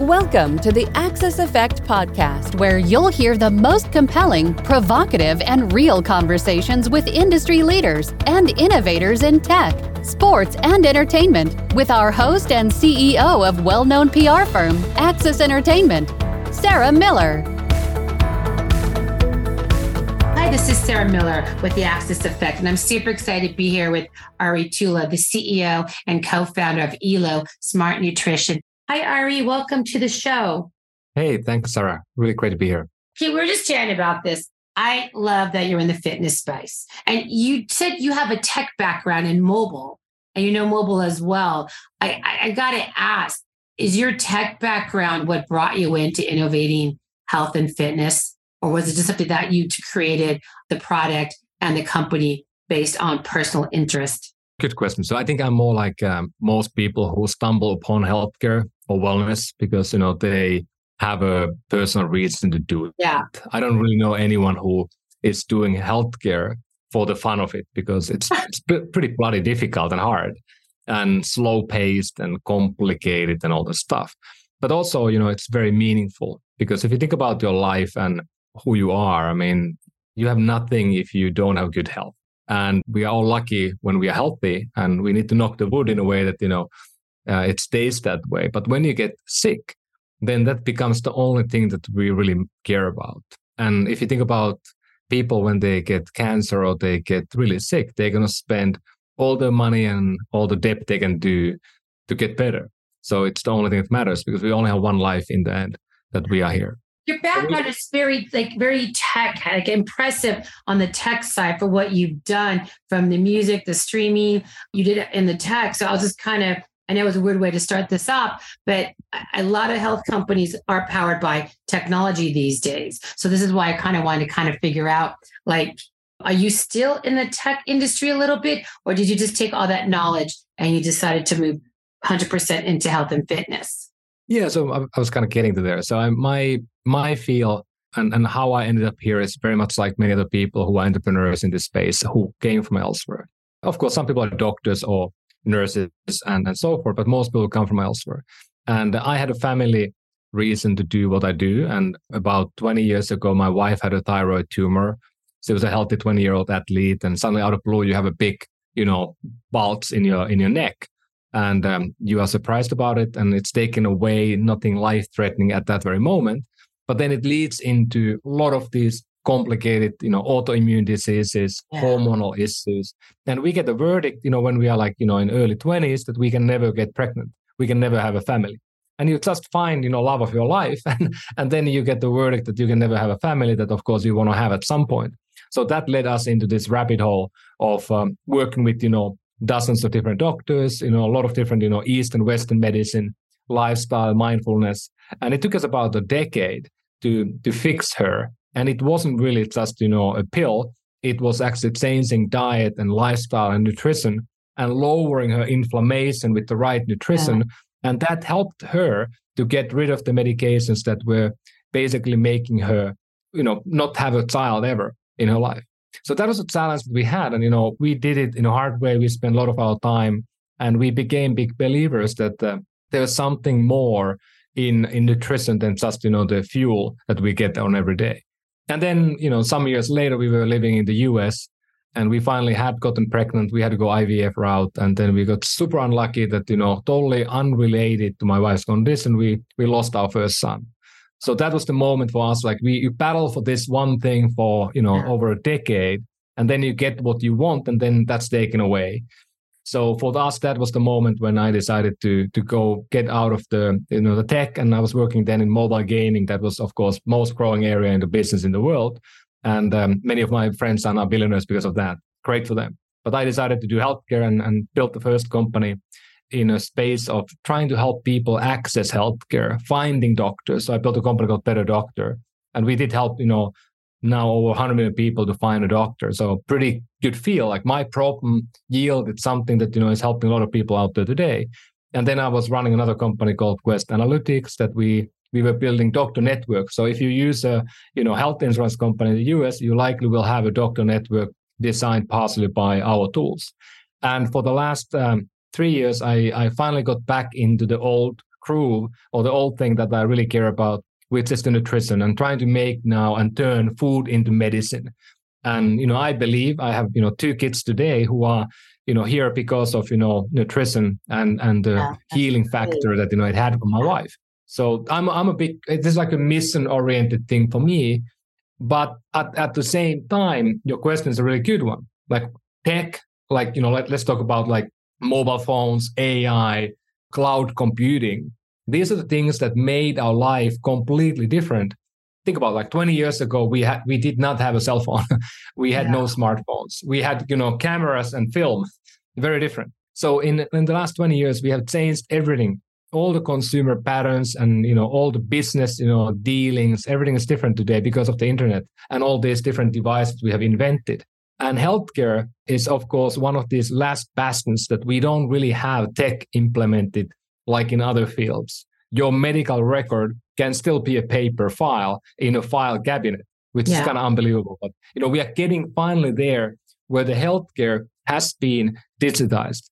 Welcome to the Axis Effect podcast, where you'll hear the most compelling, provocative, and real conversations with industry leaders and innovators in tech, sports, and entertainment with our host and CEO of well known PR firm, Axis Entertainment, Sarah Miller. Hi, this is Sarah Miller with the Axis Effect, and I'm super excited to be here with Ari Tulla, the CEO and co founder of ELO Smart Nutrition. Hi, Ari. Welcome to the show. Hey, thanks, Sarah. Really great to be here. Okay, we are just chatting about this. I love that you're in the fitness space. And you said you have a tech background in mobile and you know mobile as well. I, I, I got to ask is your tech background what brought you into innovating health and fitness? Or was it just something that you created the product and the company based on personal interest? Good question. So I think I'm more like um, most people who stumble upon healthcare or wellness because you know they have a personal reason to do it. Yeah. I don't really know anyone who is doing healthcare for the fun of it because it's, it's pretty bloody difficult and hard and slow paced and complicated and all the stuff. But also, you know, it's very meaningful because if you think about your life and who you are, I mean, you have nothing if you don't have good health. And we are all lucky when we are healthy and we need to knock the wood in a way that, you know, uh, it stays that way. But when you get sick, then that becomes the only thing that we really care about. And if you think about people when they get cancer or they get really sick, they're going to spend all the money and all the debt they can do to get better. So it's the only thing that matters because we only have one life in the end that we are here. Your background is very like very tech, like impressive on the tech side for what you've done from the music, the streaming. You did it in the tech. So I was just kind of I know it's a weird way to start this up, but a lot of health companies are powered by technology these days. So this is why I kind of wanted to kind of figure out like, are you still in the tech industry a little bit, or did you just take all that knowledge and you decided to move 100% into health and fitness? Yeah, so I, was kind of getting to there. So I, my my feel and, and how I ended up here is very much like many other people who are entrepreneurs in this space who came from elsewhere. Of course, some people are doctors or nurses and, and so forth, but most people come from elsewhere. And I had a family reason to do what I do. And about 20 years ago, my wife had a thyroid tumor. She was a healthy 20 year old athlete. And suddenly out of blue, you have a big, you know, bulge in your, in your neck. And um, you are surprised about it. And it's taken away, nothing life threatening at that very moment. But then it leads into a lot of these complicated, you know, autoimmune diseases, yeah. hormonal issues. And we get a verdict, you know, when we are like, you know, in early 20s that we can never get pregnant. We can never have a family. And you just find, you know, love of your life. And, and then you get the verdict that you can never have a family that, of course, you want to have at some point. So that led us into this rabbit hole of um, working with, you know, dozens of different doctors, you know, a lot of different, you know, East and Western medicine, lifestyle, mindfulness. And it took us about a decade to to fix her and it wasn't really just, you know, a pill. It was actually changing diet and lifestyle and nutrition and lowering her inflammation with the right nutrition. Yeah. And that helped her to get rid of the medications that were basically making her, you know, not have a child ever in her life. So that was a challenge that we had. And, you know, we did it in a hard way. We spent a lot of our time and we became big believers that uh, there was something more in, in nutrition than just, you know, the fuel that we get on every day. And then, you know, some years later, we were living in the US and we finally had gotten pregnant. We had to go IVF route. And then we got super unlucky that, you know, totally unrelated to my wife's condition, we, we lost our first son. So that was the moment for us. Like we you battle for this one thing for, you know, over a decade and then you get what you want and then that's taken away. So for us, that was the moment when I decided to to go get out of the you know the tech, and I was working then in mobile gaming. That was of course most growing area in the business in the world, and um, many of my friends are now billionaires because of that. Great for them. But I decided to do healthcare and, and built the first company in a space of trying to help people access healthcare, finding doctors. So I built a company called Better Doctor, and we did help you know now over 100 million people to find a doctor. So pretty good feel. Like my problem yielded something that you know is helping a lot of people out there today. And then I was running another company called Quest Analytics that we we were building doctor network. So if you use a you know health insurance company in the US, you likely will have a doctor network designed partially by our tools. And for the last um, three years, I, I finally got back into the old groove or the old thing that I really care about, is the nutrition and trying to make now and turn food into medicine. And, you know, I believe I have, you know, two kids today who are, you know, here because of, you know, nutrition and, and the yeah, healing factor that, you know, it had for my wife. So I'm, I'm a big, it is like a mission oriented thing for me. But at, at the same time, your question is a really good one. Like tech, like, you know, let, let's talk about like mobile phones, AI, cloud computing. These are the things that made our life completely different. Think about like 20 years ago we had we did not have a cell phone. We had yeah. no smartphones. We had you know cameras and film. Very different. So in in the last 20 years we have changed everything. All the consumer patterns and you know all the business you know dealings everything is different today because of the internet and all these different devices we have invented. And healthcare is of course one of these last bastions that we don't really have tech implemented like in other fields your medical record can still be a paper file in a file cabinet, which yeah. is kind of unbelievable. But you know, we are getting finally there where the healthcare has been digitized.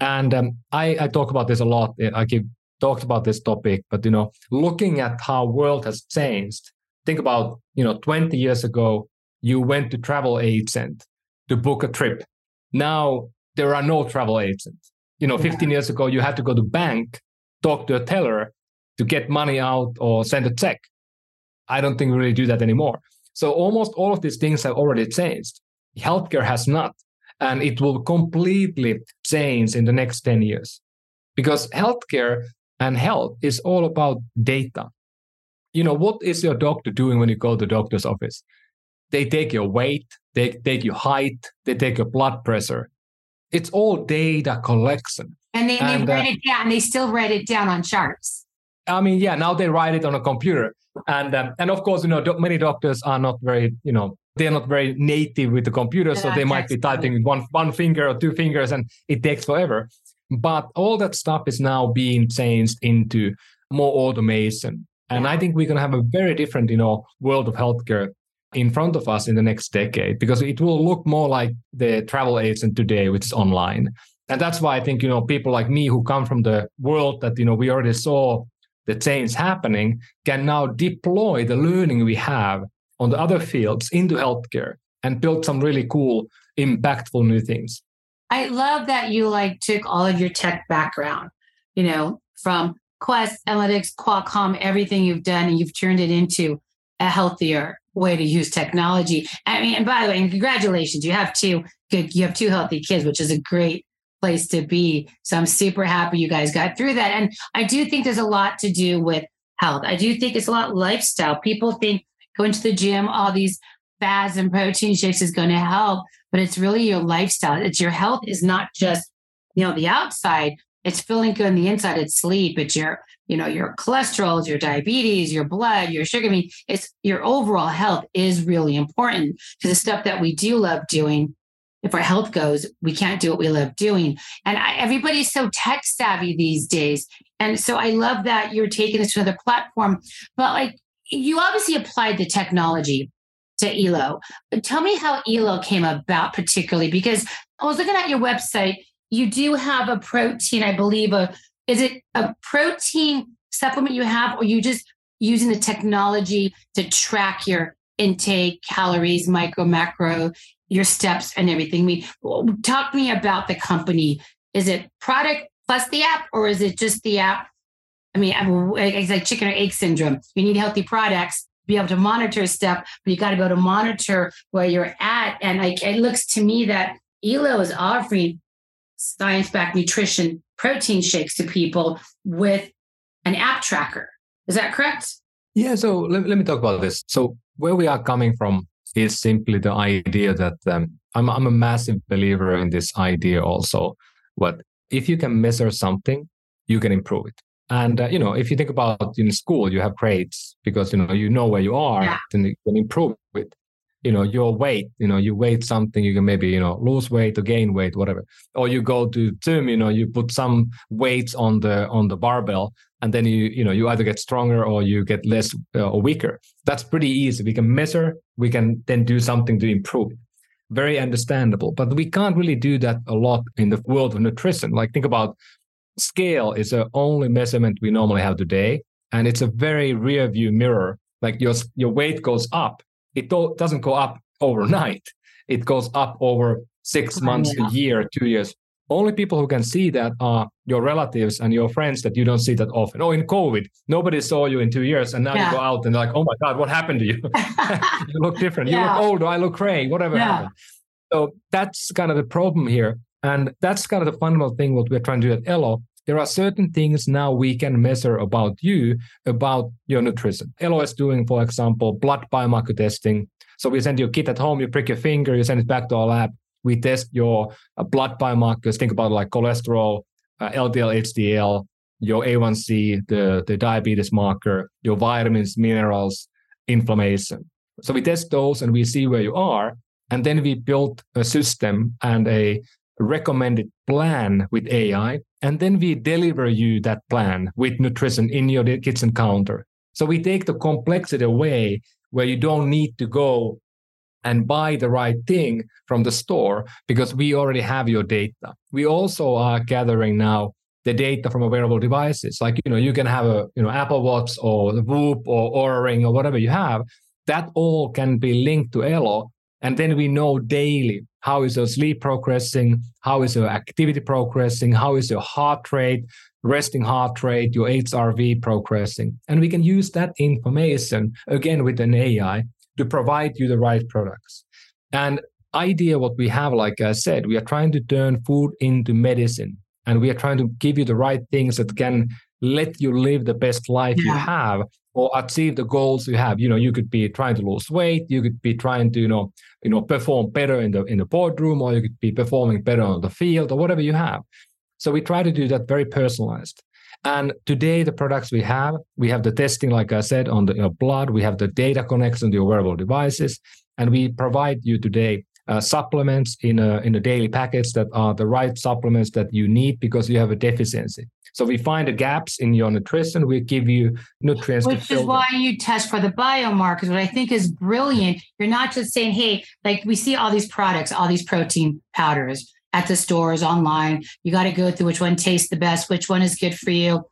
And um, I, I talk about this a lot. I keep talked about this topic, but you know, looking at how world has changed. Think about you know, 20 years ago, you went to travel agent to book a trip. Now there are no travel agents. You know, 15 years ago, you had to go to bank, talk to a teller, to get money out or send a check. I don't think we really do that anymore. So almost all of these things have already changed. Healthcare has not. And it will completely change in the next 10 years because healthcare and health is all about data. You know, what is your doctor doing when you go to the doctor's office? They take your weight, they take your height, they take your blood pressure. It's all data collection. And they, and, they write uh, it down. They still write it down on charts. I mean, yeah, now they write it on a computer, and um, and of course, you know, do- many doctors are not very, you know, they're not very native with the computer, so they might be typing with one one finger or two fingers, and it takes forever. But all that stuff is now being changed into more automation, and I think we're going to have a very different, you know, world of healthcare in front of us in the next decade because it will look more like the travel agent today, which is online. And that's why I think, you know, people like me who come from the world that, you know, we already saw the change happening can now deploy the learning we have on the other fields into healthcare and build some really cool, impactful new things. I love that you like took all of your tech background, you know, from Quest, Analytics, Qualcomm, everything you've done, and you've turned it into a healthier way to use technology. I mean, and by the way, and congratulations, you have two good, you have two healthy kids, which is a great place to be. So I'm super happy you guys got through that. And I do think there's a lot to do with health. I do think it's a lot lifestyle. People think going to the gym, all these fads and protein shakes is going to help, but it's really your lifestyle. It's your health is not just, you know, the outside. It's feeling good on the inside. It's sleep. It's your, you know, your cholesterol, your diabetes, your blood, your sugar. I mean, it's your overall health is really important because the stuff that we do love doing if our health goes, we can't do what we love doing. And I, everybody's so tech savvy these days. And so I love that you're taking this to another platform. But like you obviously applied the technology to Elo. Tell me how Elo came about, particularly because I was looking at your website. You do have a protein, I believe. A is it a protein supplement you have, or you just using the technology to track your intake, calories, micro, macro, your steps and everything. I mean, talk to me about the company. Is it product plus the app, or is it just the app? I mean, it's like chicken or egg syndrome. You need healthy products, be able to monitor step, but you got to able to monitor where you're at. And like, it looks to me that Elo is offering science-backed nutrition protein shakes to people with an app tracker. Is that correct? Yeah. So let, let me talk about this. So where we are coming from is simply the idea that um, I'm, I'm a massive believer in this idea also. What if you can measure something, you can improve it. And uh, you know, if you think about in school, you have grades because you know you know where you are, yeah. then you can improve it. You know, your weight. You know, you weight something, you can maybe you know lose weight or gain weight, whatever. Or you go to gym, you know, you put some weights on the on the barbell, and then you you know you either get stronger or you get less uh, or weaker that's pretty easy we can measure we can then do something to improve very understandable but we can't really do that a lot in the world of nutrition like think about scale is the only measurement we normally have today. And it's a very rear view mirror. Like your, your weight goes up. It doesn't go up overnight. It goes up over six oh, months, yeah. a year, two years. Only people who can see that are your relatives and your friends that you don't see that often. Oh, in COVID, nobody saw you in two years, and now yeah. you go out and they're like, "Oh my God, what happened to you? you look different. Yeah. You look older. I look gray. Whatever happened." So that's kind of the problem here. And that's kind of the fundamental thing what we're trying to do at Elo. There are certain things now we can measure about you, about your nutrition. Elo is doing, for example, blood biomarker testing. So we send you a kit at home, you prick your finger, you send it back to our lab. We test your uh, blood biomarkers. Think about like cholesterol, uh, LDL, HDL, your A1C, the, the diabetes marker, your vitamins, minerals, inflammation. So we test those and we see where you are. And then we built a system and a recommended plan with AI. And then we deliver you that plan with nutrition in your kitchen counter. So we take the complexity away where you don't need to go and buy the right thing from the store because we already have your data. We also are gathering now the data from wearable devices. Like, you know, you can have a, you know, Apple Watch or the Whoop or Oura Ring or whatever you have. That all can be linked to Elo and then we know daily how is your sleep progressing, how is your activity progressing, how is your heart rate, resting heart rate, your HRV progressing. And we can use that information again with an AI to provide you the right products. And idea what we have, like I said, we are trying to turn food into medicine and we are trying to give you the right things that can let you live the best life yeah. you have or achieve the goals you have. You know, you could be trying to lose weight, you could be trying to, you know, you know, perform better in the in the boardroom, or you could be performing better on the field, or whatever you have. So we try to do that very personalized. And today, the products we have, we have the testing, like I said, on the you know, blood. We have the data connection to your wearable devices, and we provide you today uh, supplements in a in a daily package that are the right supplements that you need because you have a deficiency. So we find the gaps in your nutrition. We give you nutrients. Which is why you test for the biomarkers. What I think is brilliant. You're not just saying, "Hey, like we see all these products, all these protein powders at the stores online. You got to go through which one tastes the best, which one is good for you."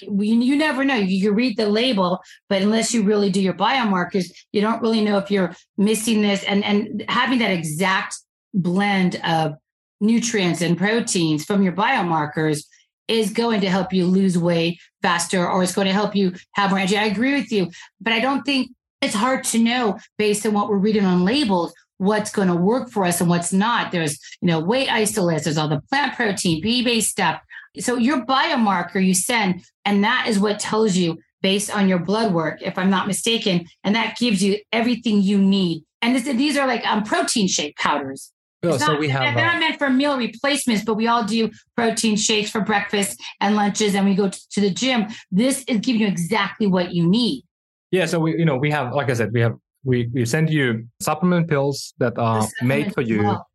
You never know. You read the label, but unless you really do your biomarkers, you don't really know if you're missing this. And and having that exact blend of nutrients and proteins from your biomarkers is going to help you lose weight faster, or it's going to help you have more energy. I agree with you, but I don't think it's hard to know based on what we're reading on labels what's going to work for us and what's not. There's, you know, whey isolates, there's all the plant protein, pea-based stuff. So your biomarker you send, and that is what tells you based on your blood work, if I'm not mistaken, and that gives you everything you need. And this, these are like um, protein shake powders. Oh, so not, we have. They're not meant for meal replacements, but we all do protein shakes for breakfast and lunches, and we go to, to the gym. This is giving you exactly what you need. Yeah. So we, you know, we have, like I said, we have we we send you supplement pills that are made for you well.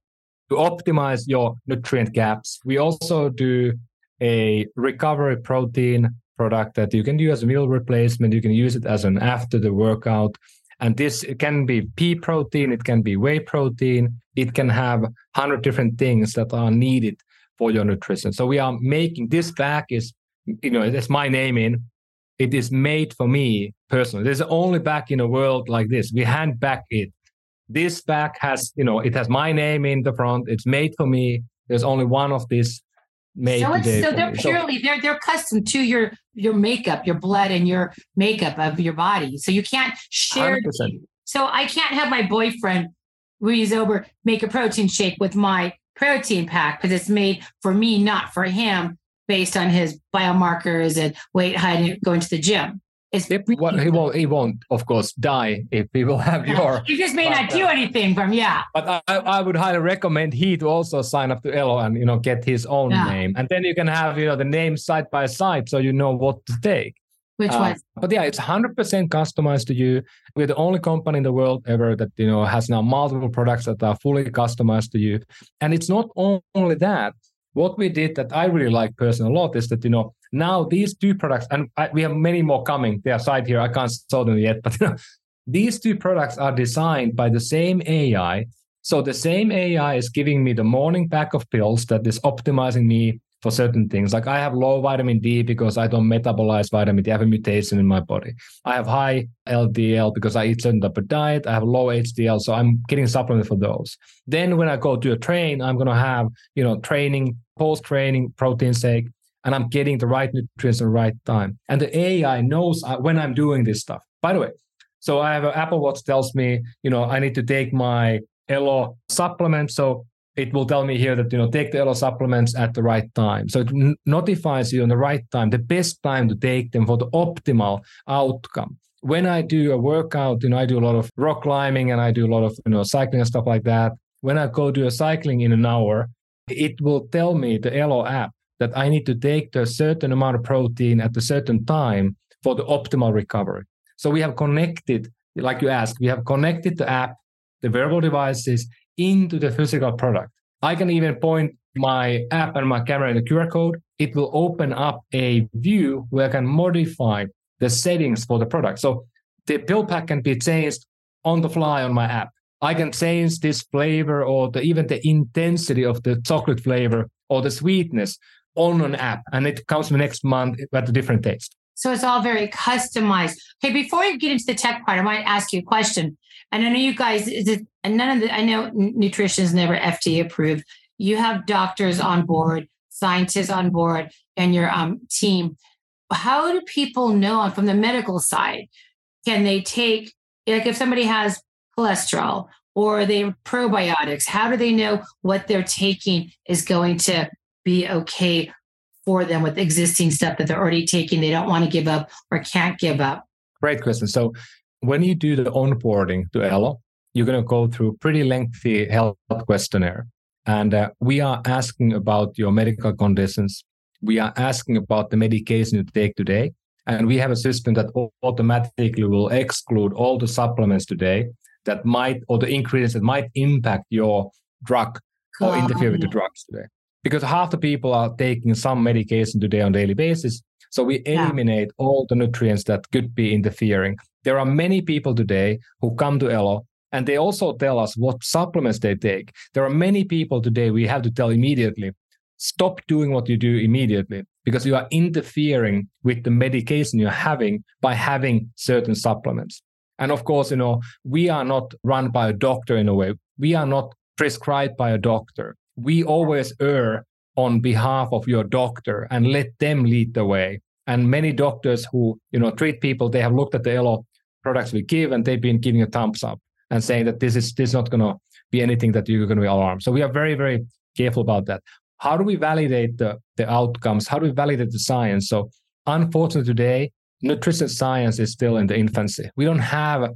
to optimize your nutrient gaps. We also do a recovery protein product that you can use as a meal replacement. You can use it as an after the workout. And this can be pea protein, it can be whey protein, it can have 100 different things that are needed for your nutrition. So we are making this bag is, you know, it's my name in. It is made for me personally. There's the only bag in the world like this. We hand back it. This bag has, you know, it has my name in the front. It's made for me. There's only one of this made so, today. So they're purely so, they're they're custom to your your makeup, your blood, and your makeup of your body. So you can't share. 100%. So I can't have my boyfriend Ruiz over make a protein shake with my protein pack because it's made for me, not for him, based on his biomarkers and weight, height, going to the gym. If, well, he won't. He won't, of course, die if he will have your. He just may but, not do anything from yeah. But I, I would highly recommend he to also sign up to Elo and you know get his own yeah. name, and then you can have you know the names side by side, so you know what to take. Which uh, one? But yeah, it's hundred percent customized to you. We're the only company in the world ever that you know has now multiple products that are fully customized to you, and it's not only that. What we did that I really like personally a lot is that you know now these two products, and I, we have many more coming. They are side here. I can't show them yet, but these two products are designed by the same AI. So the same AI is giving me the morning pack of pills that is optimizing me for certain things. Like I have low vitamin D because I don't metabolize vitamin D. I have a mutation in my body. I have high LDL because I eat certain type of diet. I have low HDL, so I'm getting supplements for those. Then when I go to a train, I'm gonna have you know training, post training, protein shake, and I'm getting the right nutrients at the right time. And the AI knows uh, when I'm doing this stuff. By the way, so I have an Apple Watch tells me, you know, I need to take my Elo supplement. So it will tell me here that you know take the Elo supplements at the right time. So it notifies you on the right time, the best time to take them for the optimal outcome. When I do a workout, you know, I do a lot of rock climbing and I do a lot of you know cycling and stuff like that. When I go do a cycling in an hour, it will tell me the Elo app that I need to take to a certain amount of protein at a certain time for the optimal recovery. So we have connected, like you asked, we have connected the app, the wearable devices into the physical product. I can even point my app and my camera in the QR code. It will open up a view where I can modify the settings for the product. So the pill pack can be changed on the fly on my app. I can change this flavor or the, even the intensity of the chocolate flavor or the sweetness on an app, and it comes the next month at a different taste. So it's all very customized. Okay, before you get into the tech part, I might ask you a question. And I know you guys, is it, and none of the, I know nutrition is never FDA approved. You have doctors on board, scientists on board, and your um, team. How do people know from the medical side? Can they take, like if somebody has cholesterol or they probiotics, how do they know what they're taking is going to be okay for them with existing stuff that they're already taking, they don't want to give up or can't give up? Great question. So when you do the onboarding to Elo, you're going to go through pretty lengthy health questionnaire. And uh, we are asking about your medical conditions. We are asking about the medication you take today. And we have a system that automatically will exclude all the supplements today that might, or the ingredients that might impact your drug or interfere with the drugs today. Because half the people are taking some medication today on daily basis. So we eliminate yeah. all the nutrients that could be interfering. There are many people today who come to Elo and they also tell us what supplements they take. There are many people today we have to tell immediately stop doing what you do immediately because you are interfering with the medication you're having by having certain supplements. And of course, you know, we are not run by a doctor in a way. We are not prescribed by a doctor. We always err on behalf of your doctor and let them lead the way. And many doctors who, you know, treat people, they have looked at the Elo products we give and they've been giving a thumbs up and saying that this is this is not going to be anything that you're going to be alarmed. So we are very very careful about that. How do we validate the the outcomes? How do we validate the science? So unfortunately today, nutrition science is still in the infancy. We don't have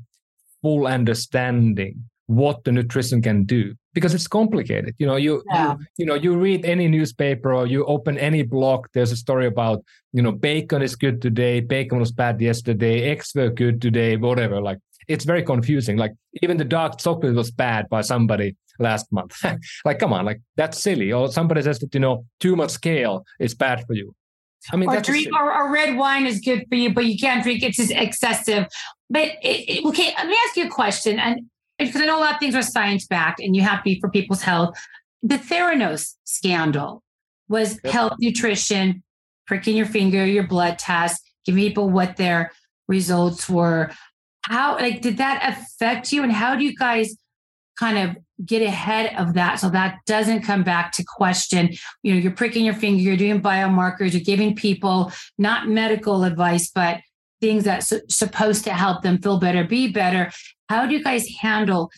full understanding what the nutrition can do because it's complicated. You know, you, yeah. you you know you read any newspaper or you open any blog. There's a story about you know bacon is good today, bacon was bad yesterday, eggs were good today, whatever. Like it's very confusing. Like even the dark chocolate was bad by somebody last month. like, come on, like that's silly. Or somebody says that you know too much kale is bad for you. I mean, or drink or, or, red wine is good for you, but you can't drink it's just excessive. But it, it, okay, let me ask you a question, and because I know a lot of things are science backed, and you have to be for people's health. The Theranos scandal was yep. health, nutrition, pricking your finger, your blood test, giving people what their results were how like did that affect you and how do you guys kind of get ahead of that so that doesn't come back to question you know you're pricking your finger you're doing biomarkers you're giving people not medical advice but things that's supposed to help them feel better be better how do you guys handle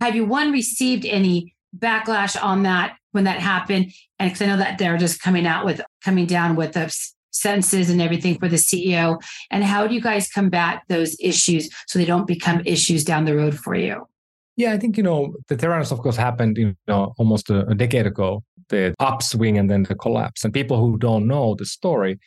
have you one received any backlash on that when that happened and because i know that they're just coming out with coming down with the sentences and everything for the CEO? And how do you guys combat those issues so they don't become issues down the road for you? Yeah, I think, you know, the Theranos, of course, happened, you know, almost a, a decade ago, the upswing and then the collapse. And people who don't know the story,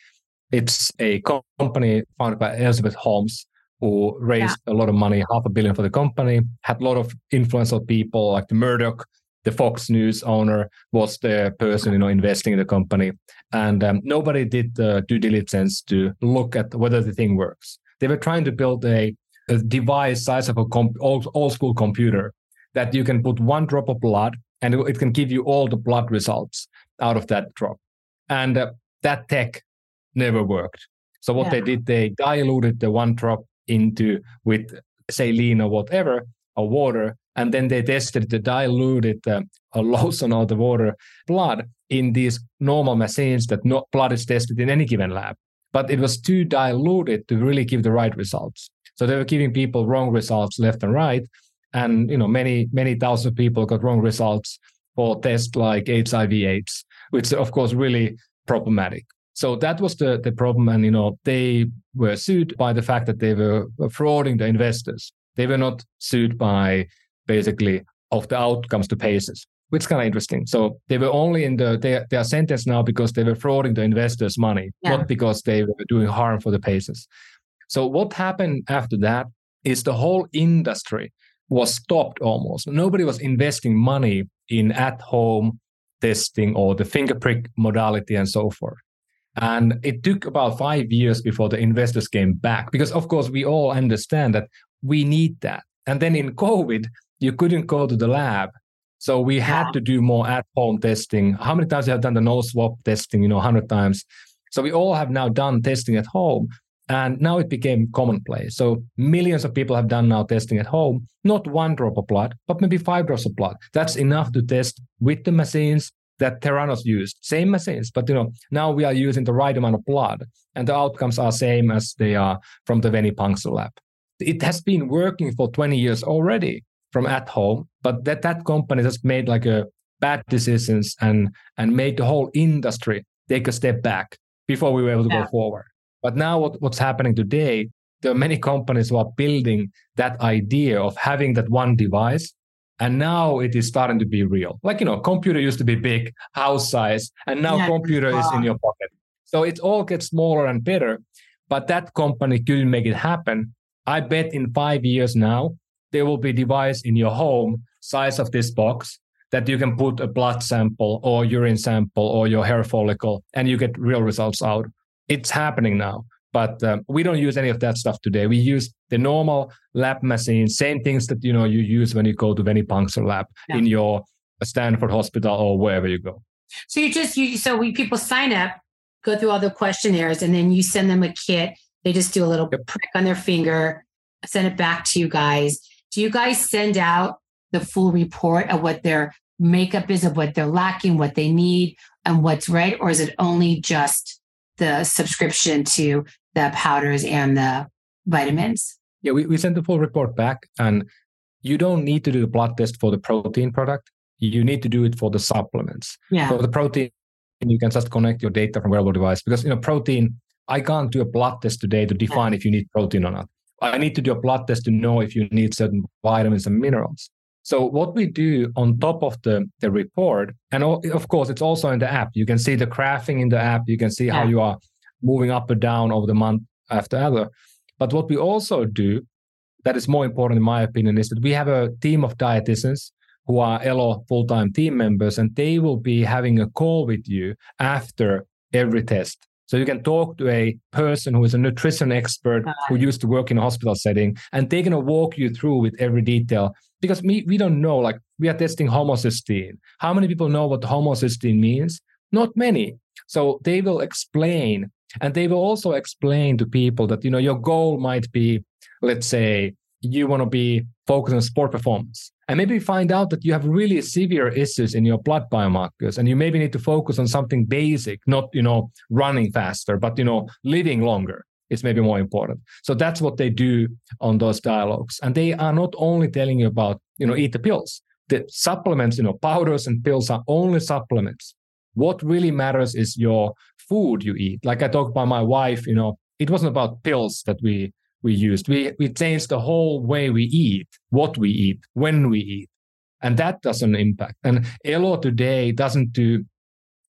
it's a company founded by Elizabeth Holmes, who raised yeah. a lot of money, half a billion for the company, had a lot of influential people like the Murdoch, the Fox News owner was the person, you know, investing in the company and um, nobody did the due diligence to look at whether the thing works. They were trying to build a, a device size of a comp- old, old school computer that you can put one drop of blood and it can give you all the blood results out of that drop. And uh, that tech never worked. So what yeah. they did, they diluted the one drop into with saline or whatever or water, and then they tested the diluted uh, Lawson or the water blood in these normal machines that no blood is tested in any given lab. But it was too diluted to really give the right results. So they were giving people wrong results left and right, and you know many many thousands of people got wrong results for tests like HIV/AIDS, which of course really problematic. So that was the, the problem. And, you know, they were sued by the fact that they were frauding the investors. They were not sued by basically of the outcomes to patients, which is kind of interesting. So they were only in the, they, they are sentenced now because they were frauding the investors' money, yeah. not because they were doing harm for the patients. So what happened after that is the whole industry was stopped almost. Nobody was investing money in at home testing or the finger prick modality and so forth. And it took about five years before the investors came back because, of course, we all understand that we need that. And then in COVID, you couldn't go to the lab. So we had yeah. to do more at home testing. How many times you have done the nose swab testing? You know, 100 times. So we all have now done testing at home. And now it became commonplace. So millions of people have done now testing at home, not one drop of blood, but maybe five drops of blood. That's enough to test with the machines that Theranos used. Same machines, but you know, now we are using the right amount of blood and the outcomes are same as they are from the venipuncture lab. It has been working for 20 years already from at home, but that, that company has made like a bad decisions and and made the whole industry take a step back before we were able to yeah. go forward. But now what, what's happening today, there are many companies who are building that idea of having that one device and now it is starting to be real. Like you know computer used to be big house size and now yeah. computer is in your pocket. So it all gets smaller and better but that company couldn't make it happen. I bet in five years now there will be device in your home size of this box that you can put a blood sample or urine sample or your hair follicle and you get real results out. It's happening now but um, we don't use any of that stuff today. We use the normal lab machines, same things that you know you use when you go to venipuncture lab yeah. in your Stanford hospital or wherever you go. So you just you so we people sign up, go through all the questionnaires, and then you send them a kit. They just do a little yep. prick on their finger, send it back to you guys. Do you guys send out the full report of what their makeup is, of what they're lacking, what they need, and what's right, or is it only just the subscription to the powders and the vitamins? Yeah, we, we sent the full report back, and you don't need to do the blood test for the protein product. You need to do it for the supplements. Yeah. For the protein, you can just connect your data from wearable device because you know protein. I can't do a blood test today to define yeah. if you need protein or not. I need to do a blood test to know if you need certain vitamins and minerals. So what we do on top of the, the report, and of course it's also in the app. You can see the graphing in the app. You can see yeah. how you are moving up or down over the month after other. But what we also do that is more important in my opinion is that we have a team of dietitians who are Elo full-time team members and they will be having a call with you after every test. So you can talk to a person who is a nutrition expert ah. who used to work in a hospital setting and they're going to walk you through with every detail because we, we don't know like we are testing homocysteine. How many people know what homocysteine means? Not many. So they will explain and they will also explain to people that, you know, your goal might be, let's say, you want to be focused on sport performance. And maybe find out that you have really severe issues in your blood biomarkers and you maybe need to focus on something basic, not, you know, running faster, but, you know, living longer is maybe more important. So that's what they do on those dialogues. And they are not only telling you about, you know, eat the pills. The supplements, you know, powders and pills are only supplements. What really matters is your food you eat. Like I talked about my wife, you know, it wasn't about pills that we we used. We we changed the whole way we eat, what we eat, when we eat. And that doesn't impact. And Elo today doesn't do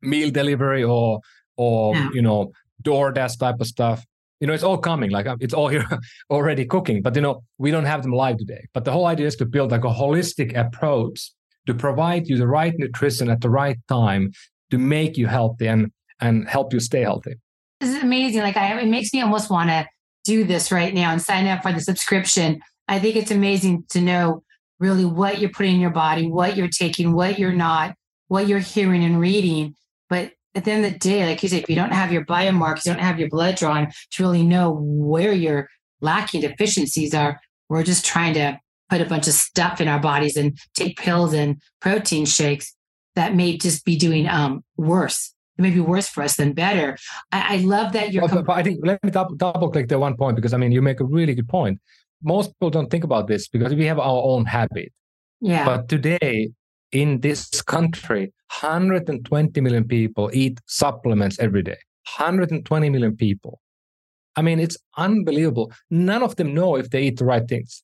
meal delivery or or yeah. you know DoorDash type of stuff. You know, it's all coming. Like uh, it's all here already cooking. But you know, we don't have them live today. But the whole idea is to build like a holistic approach to provide you the right nutrition at the right time to make you healthy. And and help you stay healthy. This is amazing. Like I, it makes me almost want to do this right now and sign up for the subscription. I think it's amazing to know really what you're putting in your body, what you're taking, what you're not, what you're hearing and reading. But at the end of the day, like you say, if you don't have your biomarkers, you don't have your blood drawn to really know where your lacking deficiencies are, we're just trying to put a bunch of stuff in our bodies and take pills and protein shakes that may just be doing um, worse. It may be worse for us than better. I, I love that you're. Well, but I think let me double, double click the one point because I mean you make a really good point. Most people don't think about this because we have our own habit. Yeah. But today in this country, 120 million people eat supplements every day. 120 million people. I mean, it's unbelievable. None of them know if they eat the right things.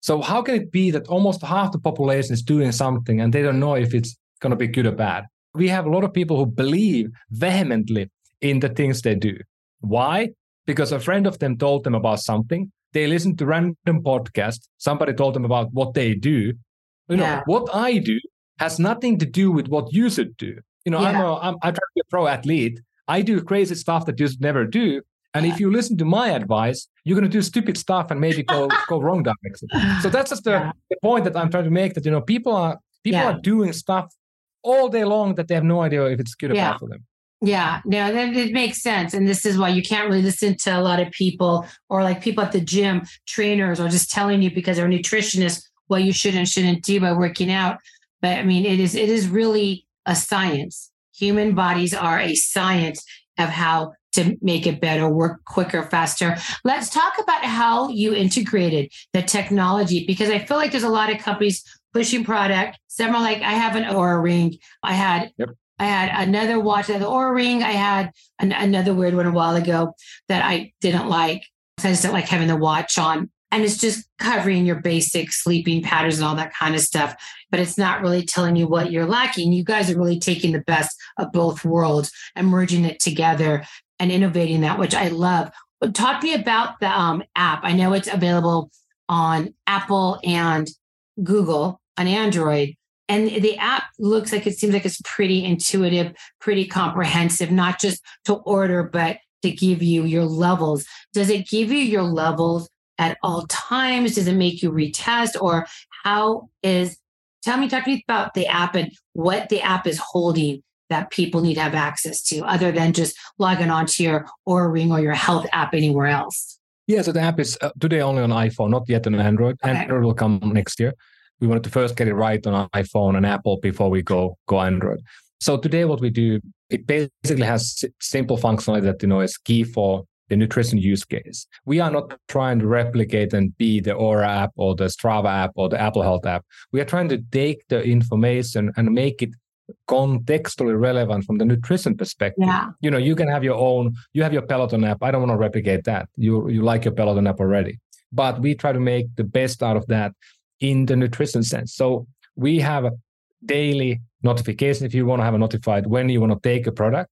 So how can it be that almost half the population is doing something and they don't know if it's going to be good or bad? We have a lot of people who believe vehemently in the things they do. Why? Because a friend of them told them about something. They listened to random podcast. Somebody told them about what they do. You know, yeah. what I do has nothing to do with what you should do. You know, yeah. I'm a, I'm, I'm trying to be a pro athlete. I do crazy stuff that you should never do. And if you listen to my advice, you're going to do stupid stuff and maybe go go wrong direction. So that's just the, yeah. the, point that I'm trying to make. That you know, people are people yeah. are doing stuff all day long that they have no idea if it's good or yeah. bad for them. Yeah, no, that it makes sense, and this is why you can't really listen to a lot of people or like people at the gym, trainers, or just telling you because they're nutritionists what you should and shouldn't do by working out. But I mean, it is it is really a science. Human bodies are a science of how to make it better, work quicker, faster. Let's talk about how you integrated the technology because I feel like there's a lot of companies pushing product. Some are like, I have an Oura ring. I had yep. I had another watch, the Oura ring. I had an, another weird one a while ago that I didn't like. I just didn't like having the watch on and it's just covering your basic sleeping patterns and all that kind of stuff but it's not really telling you what you're lacking you guys are really taking the best of both worlds and merging it together and innovating that which i love but talk to me about the um, app i know it's available on apple and google on android and the app looks like it seems like it's pretty intuitive pretty comprehensive not just to order but to give you your levels does it give you your levels at all times? Does it make you retest or how is, tell me, talk to me about the app and what the app is holding that people need to have access to other than just logging onto your Oura Ring or your health app anywhere else? Yeah, so the app is uh, today only on iPhone, not yet on Android. Okay. Android will come next year. We wanted to first get it right on iPhone and Apple before we go go Android. So today, what we do, it basically has simple functionality that you know is key for the nutrition use case. We are not trying to replicate and be the Oura app or the Strava app or the Apple Health app. We are trying to take the information and make it contextually relevant from the nutrition perspective. Yeah. You know, you can have your own, you have your Peloton app. I don't want to replicate that. You you like your Peloton app already. But we try to make the best out of that in the nutrition sense. So we have daily notification if you want to have a notified when you want to take a product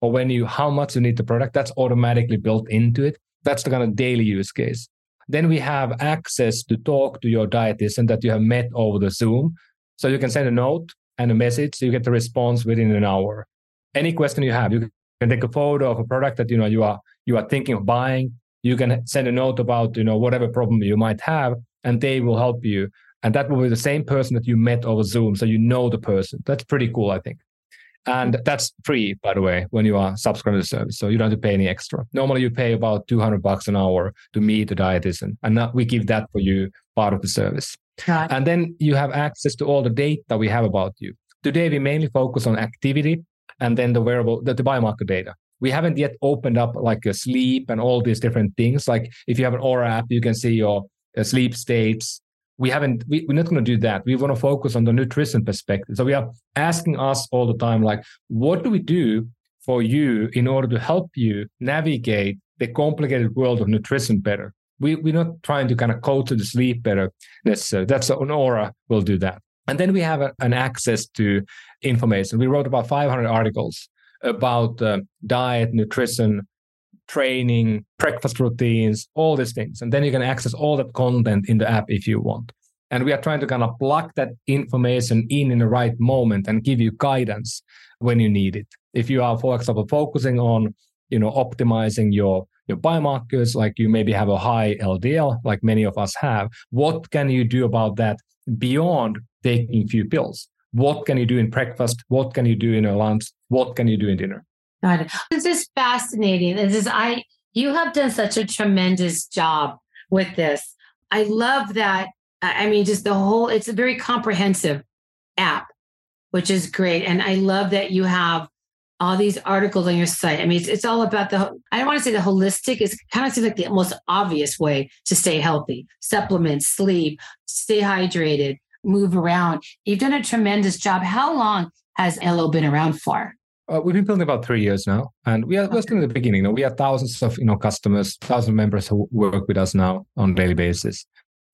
or when you how much you need the product that's automatically built into it. That's the kind of daily use case. Then we have access to talk to your dietitian that you have met over the zoom. So you can send a note and a message so you get the response within an hour. Any question you have you can take a photo of a product that you know you are you are thinking of buying. You can send a note about you know whatever problem you might have and they will help you and that will be the same person that you met over zoom so you know the person that's pretty cool i think and that's free, by the way, when you are subscribed to the service. So you don't have to pay any extra. Normally you pay about 200 bucks an hour to meet the dietitian. And we give that for you part of the service. Right. And then you have access to all the data we have about you. Today, we mainly focus on activity and then the wearable, the, the biomarker data. We haven't yet opened up like a sleep and all these different things. Like if you have an Oura app, you can see your sleep states, we haven't we, we're not going to do that. We want to focus on the nutrition perspective. So we are asking us all the time like what do we do for you in order to help you navigate the complicated world of nutrition better? We, we're not trying to kind of coach to the sleep better necessarily. That's an Oura will do that. And then we have a, an access to information. We wrote about 500 articles about uh, diet nutrition training, breakfast routines, all these things. And then you can access all that content in the app if you want. And we are trying to kind of plug that information in in the right moment and give you guidance when you need it. If you are, for example, focusing on, you know, optimizing your your biomarkers, like you maybe have a high LDL, like many of us have, what can you do about that beyond taking a few pills? what can you do in breakfast? What can you do in a lunch? What can you do in dinner? Got it. This is fascinating. This is I you have done such a tremendous job with this. I love that. I mean, just the whole, it's a very comprehensive app, which is great. And I love that you have all these articles on your site. I mean, it's, it's all about the, I don't want to say the holistic, it's kind of seems like the most obvious way to stay healthy supplements, sleep, stay hydrated, move around. You've done a tremendous job. How long has Elo been around for? Uh, we've been building about three years now, and we are we're still in the beginning. You know, we have thousands of you know customers, thousand members who work with us now on a daily basis.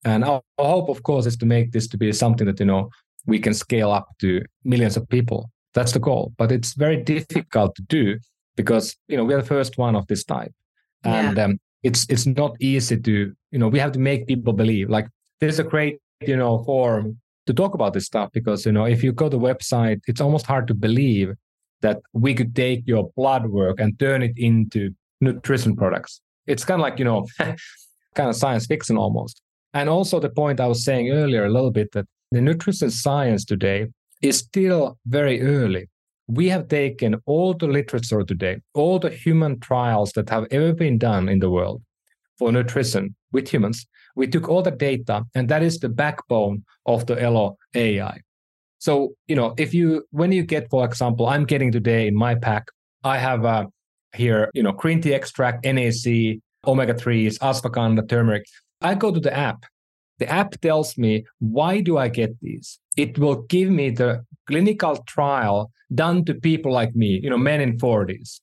And our, our hope, of course, is to make this to be something that you know we can scale up to millions of people. That's the goal, but it's very difficult to do because you know we are the first one of this type, and yeah. um, it's it's not easy to you know we have to make people believe. Like there's a great you know forum to talk about this stuff because you know if you go to the website, it's almost hard to believe that we could take your blood work and turn it into nutrition products. It's kind of like, you know, kind of science fiction almost. And also the point I was saying earlier a little bit that the nutrition science today is still very early. We have taken all the literature today, all the human trials that have ever been done in the world for nutrition with humans. We took all the data, and that is the backbone of the Elo AI. So, you know, if you, when you get, for example, I'm getting today in my pack, I have uh, here, you know, green tea extract, NAC, omega 3s, ashwagandha, turmeric. I go to the app. The app tells me, why do I get these? It will give me the clinical trial done to people like me, you know, men in 40s.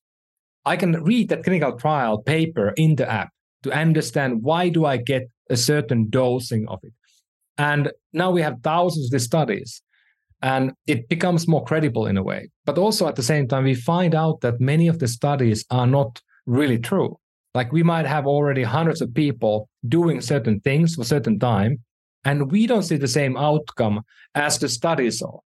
I can read that clinical trial paper in the app to understand why do I get a certain dosing of it. And now we have thousands of these studies and it becomes more credible in a way. But also at the same time, we find out that many of the studies are not really true. Like we might have already hundreds of people doing certain things for a certain time, and we don't see the same outcome as the study saw.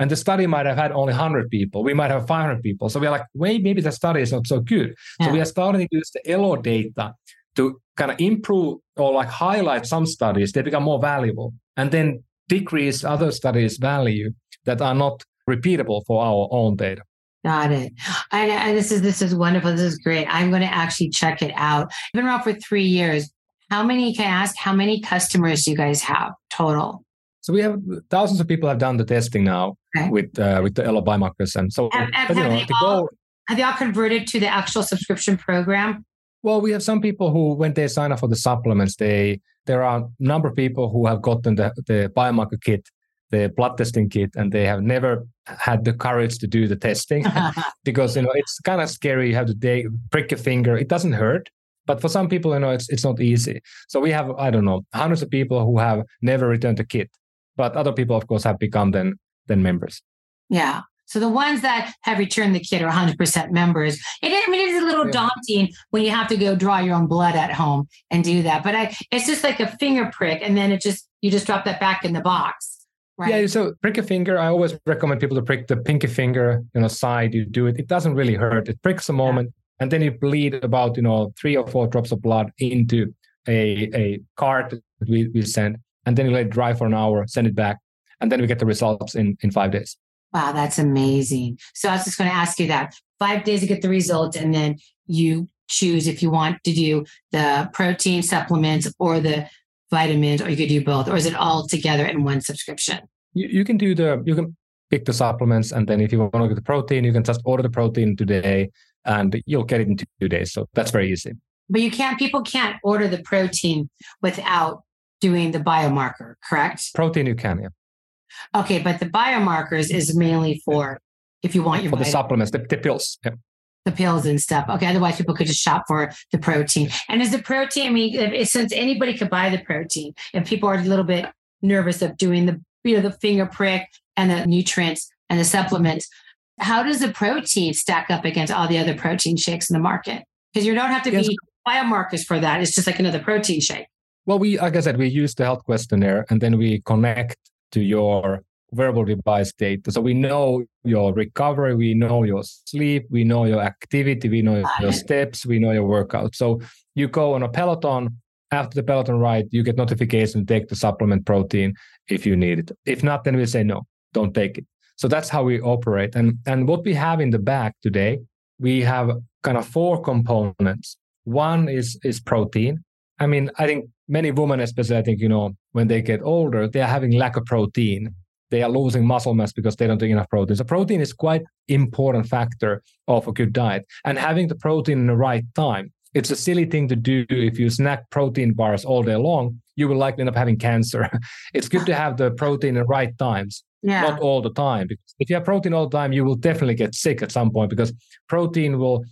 And the study might have had only 100 people. We might have 500 people. So we're like, wait, maybe the study is not so good. Yeah. So we are starting to use the ELO data to kind of improve or like highlight some studies. They become more valuable. And then decrease other studies' value that are not repeatable for our own data. Got it. And, and, this is this is wonderful. This is great. I'm going to actually check it out. I've been around for three years. How many can I ask? How many customers do you guys have total? So we have thousands of people have done the testing now okay. with uh, with the Elo biomarkers, and so have, have, but, know, they all, have they all converted to the actual subscription program? Well, we have some people who, when they sign up for the supplements, they there are a number of people who have gotten the, the biomarker kit, the blood testing kit, and they have never had the courage to do the testing because you know it's kind of scary. You have to prick your finger. It doesn't hurt, but for some people, you know, it's it's not easy. So we have I don't know hundreds of people who have never returned the kit, but other people, of course, have become then then members. Yeah. So the ones that have returned the kit are 100% members. It, I mean, it is a little yeah. daunting when you have to go draw your own blood at home and do that. But I, it's just like a finger prick, and then it just you just drop that back in the box. Right? Yeah. So prick a finger. I always recommend people to prick the pinky finger, you know, side. You do it. It doesn't really hurt. It pricks a moment, yeah. and then you bleed about you know three or four drops of blood into a a cart that we, we send, and then you let it dry for an hour, send it back, and then we get the results in in five days. Wow, that's amazing. So I was just going to ask you that five days to get the results, and then you choose if you want to do the protein supplements or the vitamins, or you could do both, or is it all together in one subscription? You, you can do the, you can pick the supplements, and then if you want to get the protein, you can just order the protein today and you'll get it in two days. So that's very easy. But you can't, people can't order the protein without doing the biomarker, correct? Protein you can, yeah. Okay, but the biomarkers is mainly for if you want your for the supplements, the, the pills. Yeah. The pills and stuff. Okay, otherwise people could just shop for the protein. And is the protein? I mean, if, since anybody could buy the protein, and people are a little bit nervous of doing the you know the finger prick and the nutrients and the supplements, how does the protein stack up against all the other protein shakes in the market? Because you don't have to yes. be biomarkers for that. It's just like another protein shake. Well, we, like I said, we use the health questionnaire and then we connect to your wearable device data. So we know your recovery, we know your sleep, we know your activity, we know your steps, we know your workout. So you go on a Peloton. After the Peloton ride, you get notification, take the supplement protein if you need it. If not, then we say no, don't take it. So that's how we operate. And and what we have in the back today, we have kind of four components. One is is protein. I mean, I think many women, especially, I think you know, when they get older, they are having lack of protein. They are losing muscle mass because they don't take enough protein. So protein is quite important factor of a good diet, and having the protein in the right time. It's a silly thing to do if you snack protein bars all day long. You will likely end up having cancer. it's good to have the protein at right times yeah. not all the time. Because if you have protein all the time, you will definitely get sick at some point because protein will,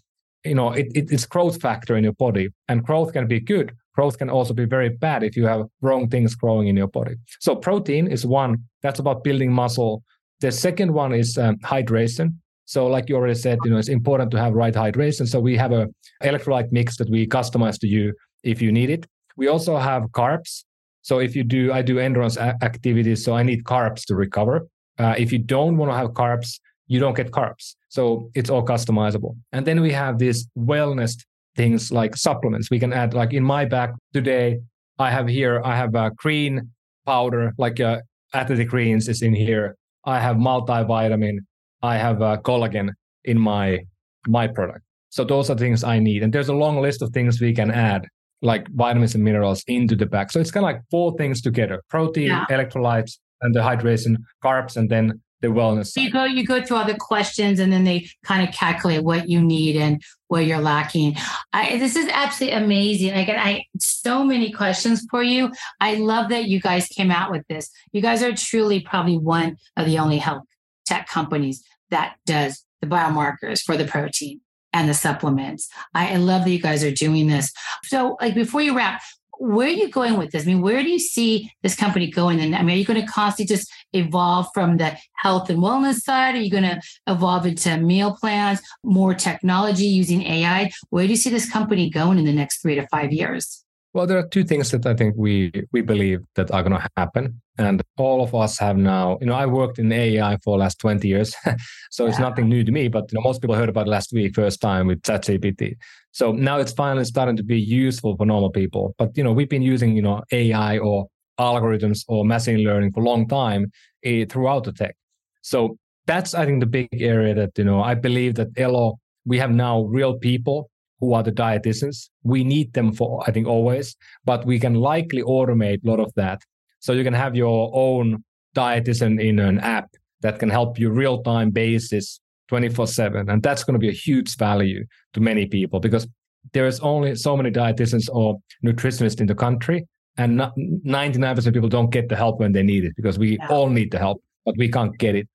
you know, it, it, it's growth factor in your body, and growth can be good. Growth can also be very bad if you have wrong things growing in your body. So protein is one that's about building muscle. The second one is um, hydration. So, like you already said, you know, it's important to have right hydration. So we have a electrolyte mix that we customize to you if you need it. We also have carbs. So if you do, I do endurance activities, so I need carbs to recover. Uh, if you don't want to have carbs, you don't get carbs. So it's all customizable. And then we have these wellness things like supplements. We can add, like in my bag today, I have here, I have a green powder, like uh, athletic greens is in here. I have multivitamin. I have uh, collagen in my my product. So those are things I need. And there's a long list of things we can add like vitamins and minerals into the bag. So it's kind of like four things together: protein, yeah. electrolytes, and the hydration, carbs, and then the wellness. So you go you go through all the questions, and then they kind of calculate what you need and what you're lacking. I, this is absolutely amazing. Again, I so many questions for you. I love that you guys came out with this. You guys are truly probably one of the only health tech companies that does the biomarkers for the protein and the supplements. I, I love that you guys are doing this. So, like before you wrap, where are you going with this? I mean, where do you see this company going? And I mean, are you going to constantly just evolve from the health and wellness side? Are you going to evolve into meal plans, more technology using AI? Where do you see this company going in the next three to five years? Well, there are two things that I think we we believe that are going to happen, and all of us have now. You know, I worked in AI for the last twenty years, so yeah. it's nothing new to me. But you know, most people heard about it last week, first time with ChatGPT. So now it's finally starting to be useful for normal people. But you know, we've been using you know AI or algorithms or machine learning for a long time eh, throughout the tech. So that's I think the big area that you know I believe that Elo we have now real people who are the dietitians. We need them for, I think, always, but we can likely automate a lot of that. So you can have your own dietitian in an app that can help you real time basis 24 7. And that's going to be a huge value to many people because there's only so many dietitians or nutritionists in the country. And 99% of people don't get the help when they need it because we yeah. all need the help, but we can't get it.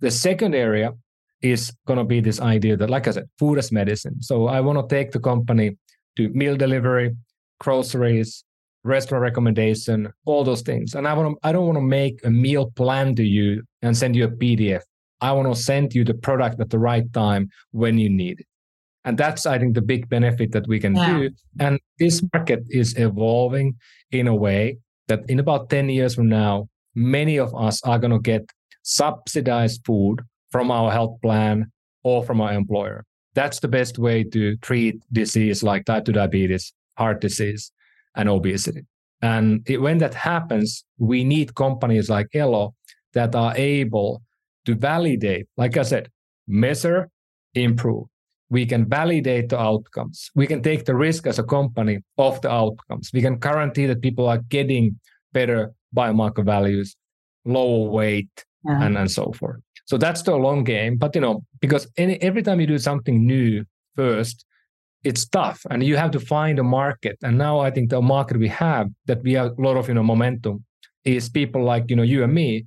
The second area is going to be this idea that, like I said, food as medicine. So I want to take the company to meal delivery, groceries, restaurant recommendation, all those things. And I want to, I don't want to make a meal plan to you and send you a PDF. I want to send you the product at the right time when you need it. And that's, I think, the big benefit that we can yeah. do. And this market is evolving in a way that in about 10 years from now, many of us are going to get subsidized food from our health plan or from our employer. That's the best way to treat disease like type 2 diabetes, heart disease, and obesity. And it, when that happens, we need companies like Elo that are able to validate, like I said, measure, improve. We can validate the outcomes. We can take the risk as a company of the outcomes. We can guarantee that people are getting better biomarker values, lower weight, yeah. and, and so forth. So that's the long game. But you know, because any, every time you do something new first, it's tough, and you have to find a market. And now I think the market we have that we have a lot of you know momentum is people like you know you and me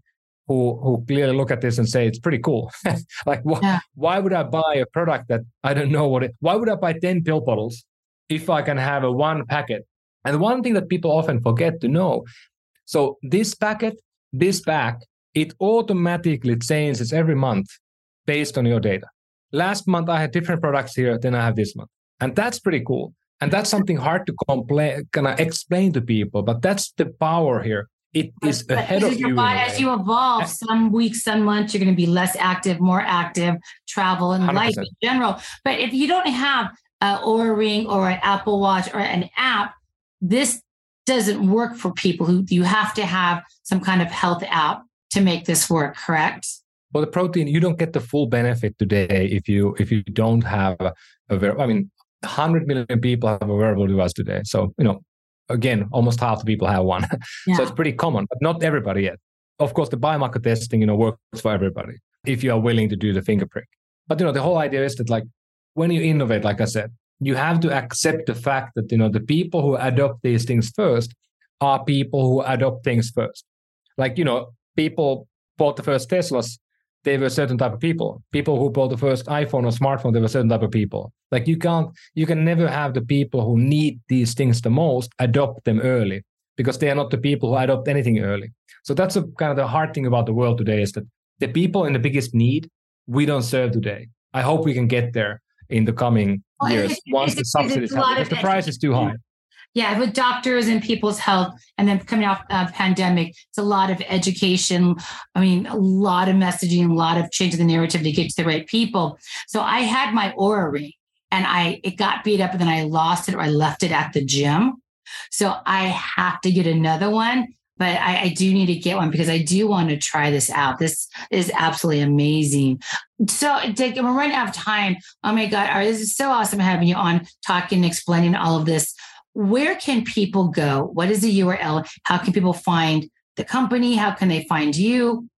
who who clearly look at this and say it's pretty cool. like wh- yeah. why would I buy a product that I don't know what it? Why would I buy ten pill bottles if I can have a one packet? And one thing that people often forget to know. So this packet, this pack, it automatically changes every month based on your data. Last month, I had different products here than I have this month. And that's pretty cool. And that's something hard to compla- kind of explain to people, but that's the power here. It is but ahead of you. As you evolve, eh. some weeks, some months, you're going to be less active, more active, travel and 100%. life in general. But if you don't have an Oura Ring or an Apple Watch or an app, this doesn't work for people who you have to have some kind of health app to make this work, correct? But the protein, you don't get the full benefit today if you if you don't have a very. I mean, 100 million people have a wearable device today. So you know, again, almost half the people have one. Yeah. so it's pretty common, but not everybody yet. Of course, the biomarker testing, you know, works for everybody if you are willing to do the finger prick. But you know, the whole idea is that like when you innovate, like I said, you have to accept the fact that you know the people who adopt these things first are people who adopt things first. Like you know, people bought the first Teslas, they were a certain type of people. People who bought the first iPhone or smartphone, they were a certain type of people. Like you can't, you can never have the people who need these things the most adopt them early because they are not the people who adopt anything early. So that's a kind of the hard thing about the world today is that the people in the biggest need we don't serve today. I hope we can get there in the coming years once the subsidies have, because the price is too high. Yeah, with doctors and people's health, and then coming off a pandemic, it's a lot of education. I mean, a lot of messaging, a lot of change changing the narrative to get to the right people. So I had my Oura ring, and I it got beat up, and then I lost it or I left it at the gym. So I have to get another one but I, I, do need to get one because I do want to try this out. This is absolutely amazing. So, Dick, we're running out of time. Oh my God, this is so awesome having you on talking explaining all of this. Where can people go? What is the URL? How can people find the company? How can they find you?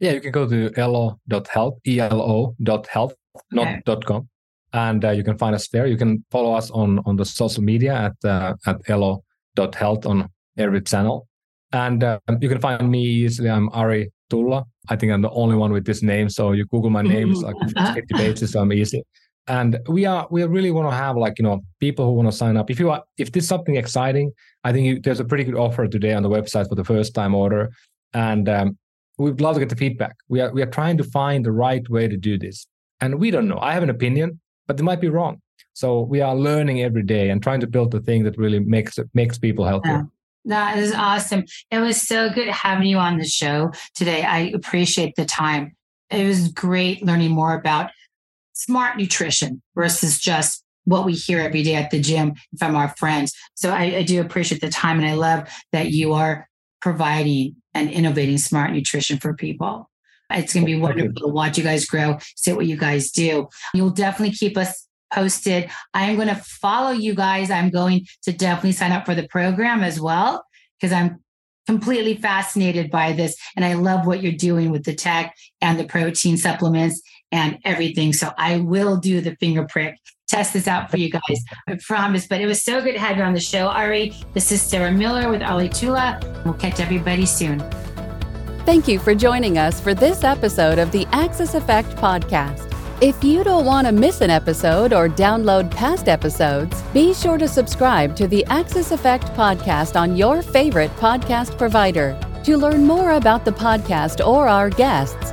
Yeah, you can go to elo.health, E-L-O.health, okay. not .com. And uh, you can find us there. You can follow us on, on the social media at, uh, at elo.health on every channel. And uh, you can find me easily. I'm Ari Tulla. I think I'm the only one with this name. So you Google my name, it's like mm-hmm. 50 pages, so I'm easy. And we are we really want to have like you know people who want to sign up. If you are if this is something exciting, I think you, there's a pretty good offer today on the website for the first time order, and um, we'd love to get the feedback. We are we are trying to find the right way to do this, and we don't know. I have an opinion, but it might be wrong. So we are learning every day and trying to build the thing that really makes makes people healthier. Yeah. That is awesome. It was so good having you on the show today. I appreciate the time. It was great learning more about smart nutrition versus just what we hear every day at the gym from our friends. So I, I do appreciate the time and I love that you are providing and innovating smart nutrition for people. It's going to be wonderful to watch you guys grow, see what you guys do. You'll definitely keep us posted. I am going to follow you guys. I'm going to definitely sign up for the program as well because I'm completely fascinated by this. And I love what you're doing with the tech and the protein supplements and everything. So I will do the finger prick. Test this out for you guys. I promise. But it was so good to have you on the show, Ari. This is Sarah Miller with Ari Tulla. We'll catch everybody soon. Thank you for joining us for this episode of the Axis Effect podcast. If you don't want to miss an episode or download past episodes, be sure to subscribe to the Axis Effect podcast on your favorite podcast provider. To learn more about the podcast or our guests,